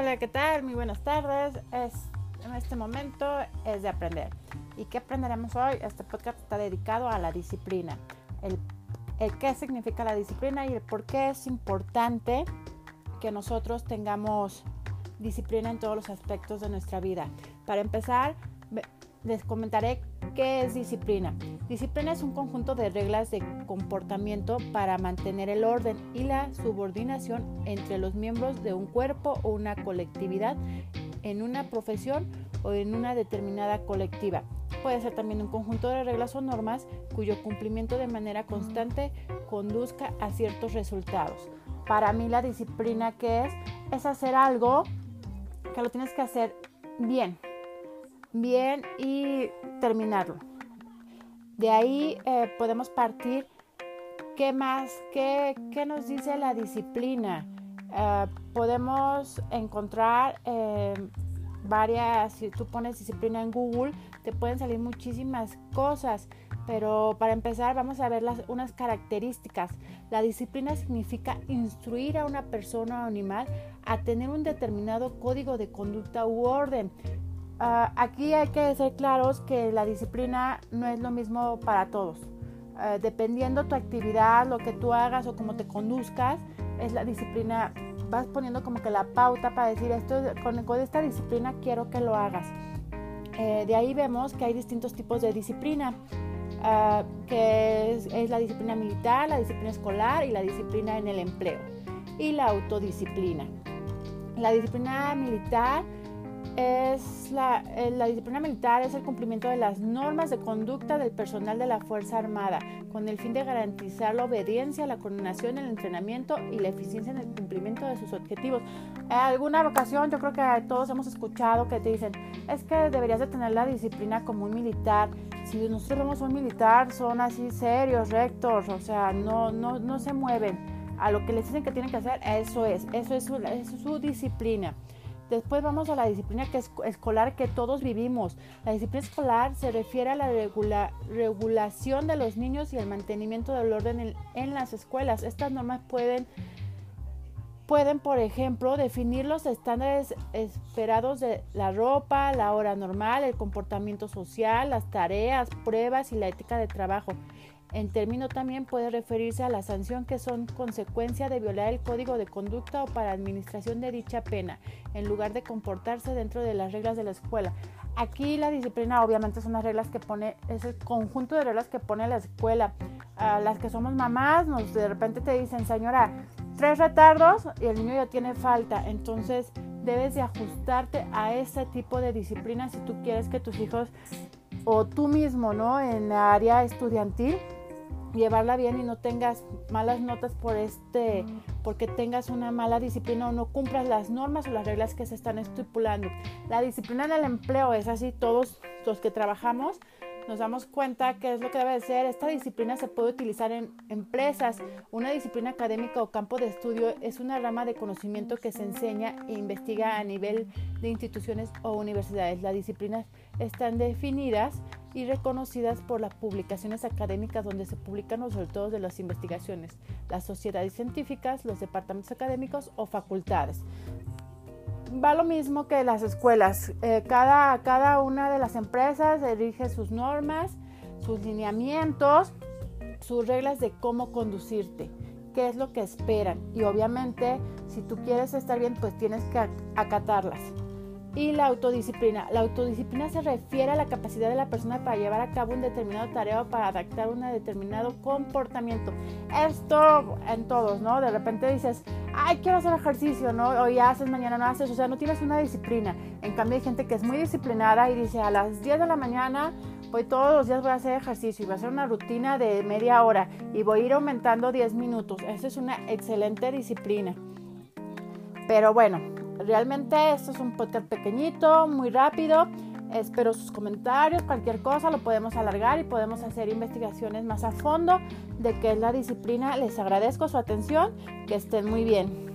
Hola, ¿qué tal? Muy buenas tardes. Es, en este momento es de aprender. ¿Y qué aprenderemos hoy? Este podcast está dedicado a la disciplina. El, el qué significa la disciplina y el por qué es importante que nosotros tengamos disciplina en todos los aspectos de nuestra vida. Para empezar, les comentaré qué es disciplina. Disciplina es un conjunto de reglas de comportamiento para mantener el orden y la subordinación entre los miembros de un cuerpo o una colectividad en una profesión o en una determinada colectiva. Puede ser también un conjunto de reglas o normas cuyo cumplimiento de manera constante conduzca a ciertos resultados. Para mí la disciplina que es es hacer algo que lo tienes que hacer bien, bien y terminarlo. De ahí eh, podemos partir. ¿Qué más? ¿Qué, qué nos dice la disciplina? Eh, podemos encontrar eh, varias, si tú pones disciplina en Google, te pueden salir muchísimas cosas. Pero para empezar vamos a ver unas características. La disciplina significa instruir a una persona o animal a tener un determinado código de conducta u orden. Uh, aquí hay que ser claros que la disciplina no es lo mismo para todos. Uh, dependiendo tu actividad, lo que tú hagas o cómo te conduzcas, es la disciplina. Vas poniendo como que la pauta para decir esto con, con esta disciplina quiero que lo hagas. Eh, de ahí vemos que hay distintos tipos de disciplina, uh, que es, es la disciplina militar, la disciplina escolar y la disciplina en el empleo y la autodisciplina. La disciplina militar es la, eh, la, disciplina militar es el cumplimiento de las normas de conducta del personal de la Fuerza Armada, con el fin de garantizar la obediencia, la coordinación, el entrenamiento y la eficiencia en el cumplimiento de sus objetivos. En alguna ocasión yo creo que todos hemos escuchado que te dicen, es que deberías de tener la disciplina como un militar. Si nosotros vemos un militar, son así serios, rectos, o sea, no, no, no se mueven. A lo que les dicen que tienen que hacer, eso es, eso es su, eso es su disciplina. Después vamos a la disciplina que es escolar que todos vivimos. La disciplina escolar se refiere a la regulación de los niños y el mantenimiento del orden en, en, las escuelas. Estas normas pueden, pueden, por ejemplo, definir los estándares esperados de la ropa, la hora normal, el comportamiento social, las tareas, pruebas y la ética de trabajo. En término también puede referirse a la sanción que son consecuencia de violar el código de conducta o para administración de dicha pena, en lugar de comportarse dentro de las reglas de la escuela. Aquí la disciplina obviamente son las reglas que pone, es el conjunto de reglas que pone la escuela. A las que somos mamás, nos de repente te dicen, señora, tres retardos y el niño ya tiene falta. Entonces debes de ajustarte a ese tipo de disciplina si tú quieres que tus hijos o tú mismo, ¿no? En la área estudiantil llevarla bien y no tengas malas notas por este porque tengas una mala disciplina o no cumplas las normas o las reglas que se están estipulando. La disciplina en el empleo es así, todos los que trabajamos nos damos cuenta que es lo que debe de ser. Esta disciplina se puede utilizar en empresas. Una disciplina académica o campo de estudio es una rama de conocimiento que se enseña e investiga a nivel de instituciones o universidades. Las disciplinas están definidas y reconocidas por las publicaciones académicas donde se publican los resultados de las investigaciones, las sociedades científicas, los departamentos académicos o facultades. Va lo mismo que las escuelas. Eh, cada, cada una de las empresas elige sus normas, sus lineamientos, sus reglas de cómo conducirte, qué es lo que esperan. Y obviamente, si tú quieres estar bien, pues tienes que acatarlas y la autodisciplina. La autodisciplina se refiere a la capacidad de la persona para llevar a cabo un determinado tarea o para adaptar un determinado comportamiento. Esto en todos, ¿no? De repente dices, ay, quiero hacer ejercicio, ¿no? Hoy haces, mañana no haces, o sea, no tienes una disciplina. En cambio hay gente que es muy disciplinada y dice, a las 10 de la mañana voy todos los días voy a hacer ejercicio y voy a hacer una rutina de media hora y voy a ir aumentando 10 minutos. Esa es una excelente disciplina. Pero bueno, Realmente esto es un podcast pequeñito, muy rápido. Espero sus comentarios, cualquier cosa lo podemos alargar y podemos hacer investigaciones más a fondo de qué es la disciplina. Les agradezco su atención, que estén muy bien.